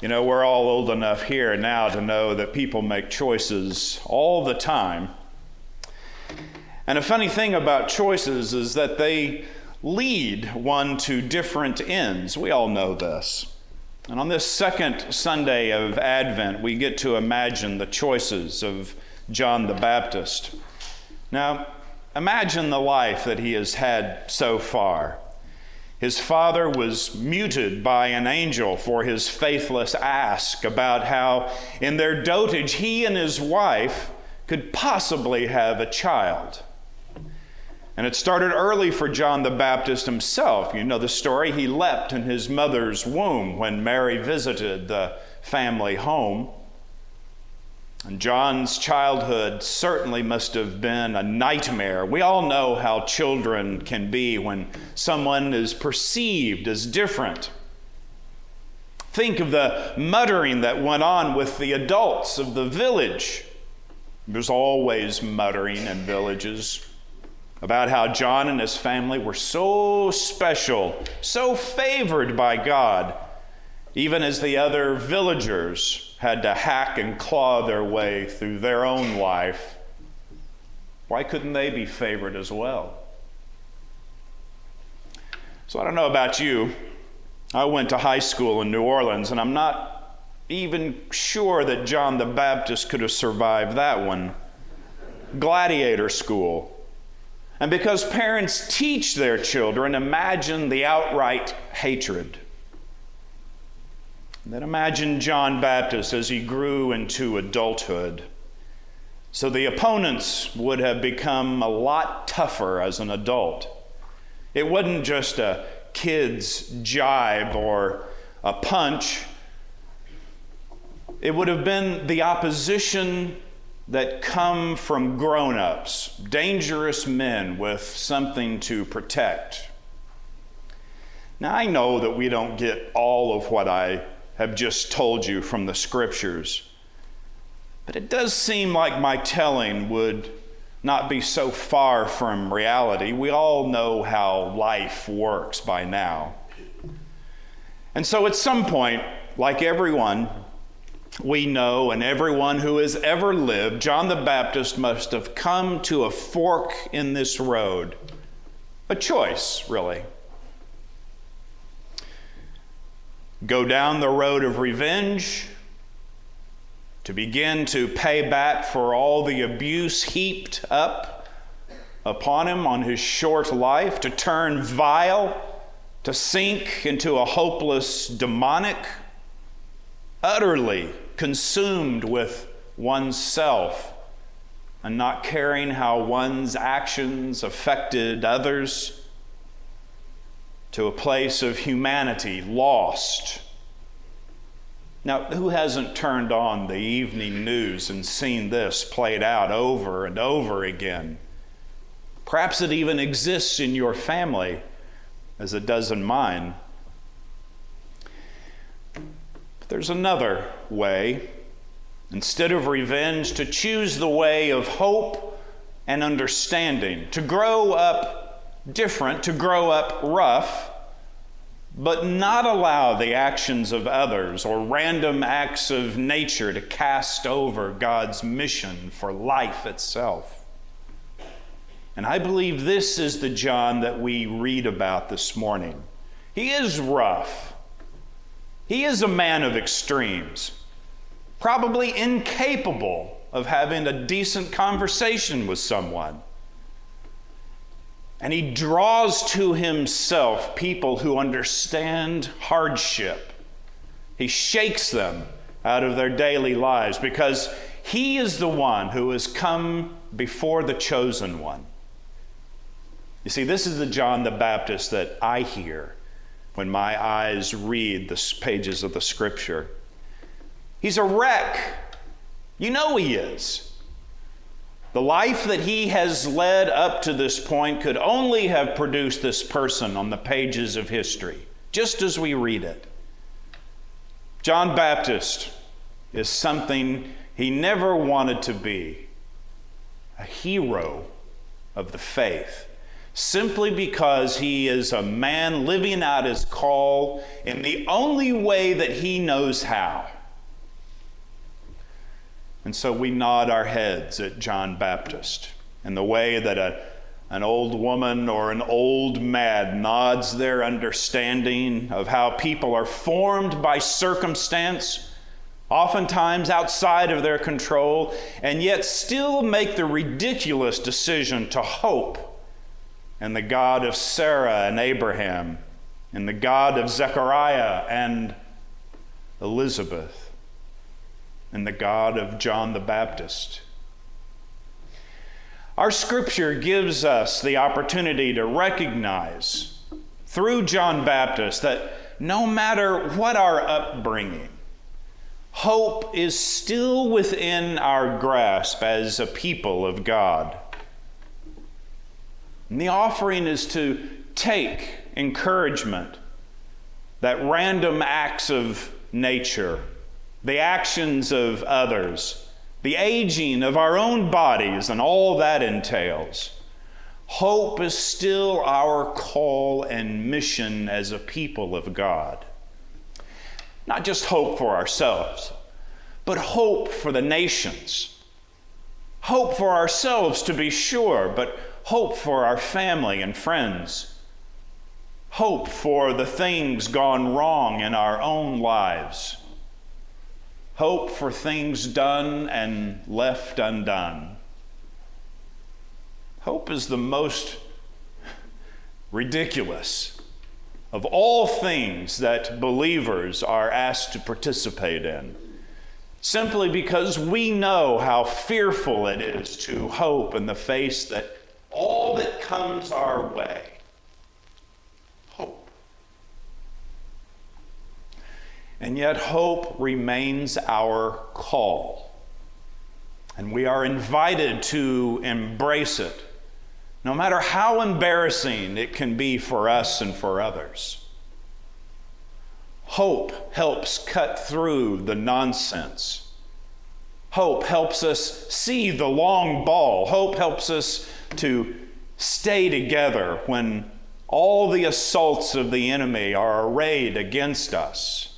You know, we're all old enough here now to know that people make choices all the time. And a funny thing about choices is that they lead one to different ends. We all know this. And on this second Sunday of Advent, we get to imagine the choices of John the Baptist. Now, imagine the life that he has had so far. His father was muted by an angel for his faithless ask about how, in their dotage, he and his wife could possibly have a child. And it started early for John the Baptist himself. You know the story. He leapt in his mother's womb when Mary visited the family home. And John's childhood certainly must have been a nightmare. We all know how children can be when someone is perceived as different. Think of the muttering that went on with the adults of the village. There's always muttering in villages about how John and his family were so special, so favored by God, even as the other villagers had to hack and claw their way through their own life. Why couldn't they be favored as well? So I don't know about you. I went to high school in New Orleans, and I'm not even sure that John the Baptist could have survived that one. Gladiator school and because parents teach their children, imagine the outright hatred. Then imagine John Baptist as he grew into adulthood. So the opponents would have become a lot tougher as an adult. It wasn't just a kid's jibe or a punch, it would have been the opposition that come from grown ups, dangerous men with something to protect. Now, I know that we don't get all of what I have just told you from the scriptures, but it does seem like my telling would not be so far from reality. We all know how life works by now. And so, at some point, like everyone, we know, and everyone who has ever lived, John the Baptist must have come to a fork in this road. A choice, really. Go down the road of revenge, to begin to pay back for all the abuse heaped up upon him on his short life, to turn vile, to sink into a hopeless demonic utterly consumed with oneself and not caring how one's actions affected others, to a place of humanity lost. Now, who hasn't turned on the evening news and seen this played out over and over again? Perhaps it even exists in your family as it does in mine. But There's another way. Instead of revenge, to choose the way of hope and understanding, to grow up different, to grow up rough, but not allow the actions of others or random acts of nature to cast over God's mission for life itself. And I believe this is the John that we read about this morning. He is rough. He is a man of extremes, probably incapable of having a decent conversation with someone. And he draws to himself people who understand hardship. He shakes them out of their daily lives because he is the one who has come before the chosen one. You see, this is the John the Baptist that I hear when my eyes read the pages of the scripture. He's a wreck. You know he is. The life that he has led up to this point could only have produced this person on the pages of history, just as we read it. John Baptist is something he never wanted to be a hero of the faith simply because he is a man living out his call in the only way that he knows how. And so we nod our heads at John Baptist. In the way that a, an old woman or an old man nods their understanding of how people are formed by circumstance, oftentimes outside of their control, and yet still make the ridiculous decision to hope in the God of Sarah and Abraham, in the God of Zechariah and Elizabeth and the God of John the Baptist. Our scripture gives us the opportunity to recognize through John Baptist that no matter what our upbringing, hope is still within our grasp as a people of God. And the offering is to take encouragement that random acts of nature the actions of others, the aging of our own bodies, and all that entails. Hope is still our call and mission as a people of God. Not just hope for ourselves, but hope for the nations. Hope for ourselves, to be sure, but hope for our family and friends. Hope for the things gone wrong in our own lives hope for things done and left undone. Hope is the most ridiculous of all things that believers are asked to participate in, simply because we know how fearful it is to hope in the face that all that comes our way And yet, hope remains our call. And we are invited to embrace it, no matter how embarrassing it can be for us and for others. Hope helps cut through the nonsense. Hope helps us see the long ball. Hope helps us to stay together when all the assaults of the enemy are arrayed against us.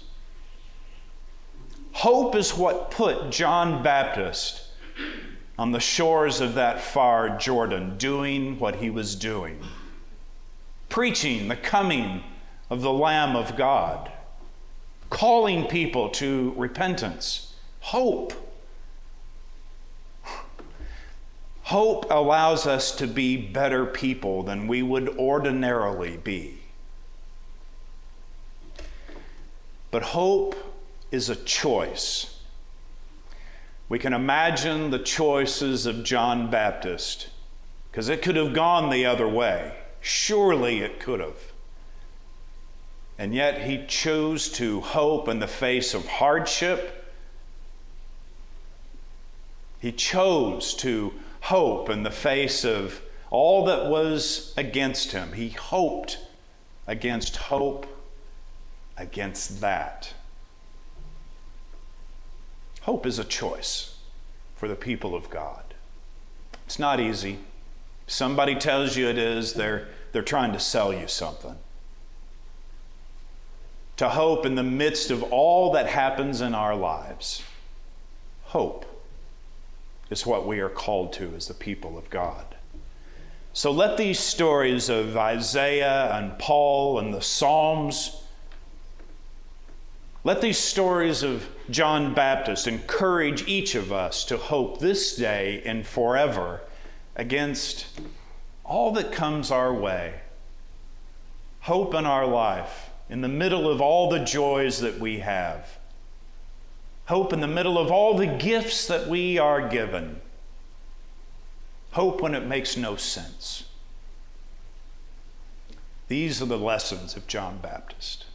Hope is what put John Baptist on the shores of that far Jordan doing what he was doing, preaching the coming of the Lamb of God, calling people to repentance. Hope. Hope allows us to be better people than we would ordinarily be. But hope is a choice. We can imagine the choices of John Baptist because it could have gone the other way. Surely it could have. And yet he chose to hope in the face of hardship. He chose to hope in the face of all that was against him. He hoped against hope, against that. Hope is a choice for the people of God. It's not easy. Somebody tells you it is, they're, they're trying to sell you something. To hope in the midst of all that happens in our lives, hope is what we are called to as the people of God. So let these stories of Isaiah and Paul and the Psalms let these stories of John Baptist encourage each of us to hope this day and forever against all that comes our way. Hope in our life, in the middle of all the joys that we have. Hope in the middle of all the gifts that we are given. Hope when it makes no sense. These are the lessons of John Baptist.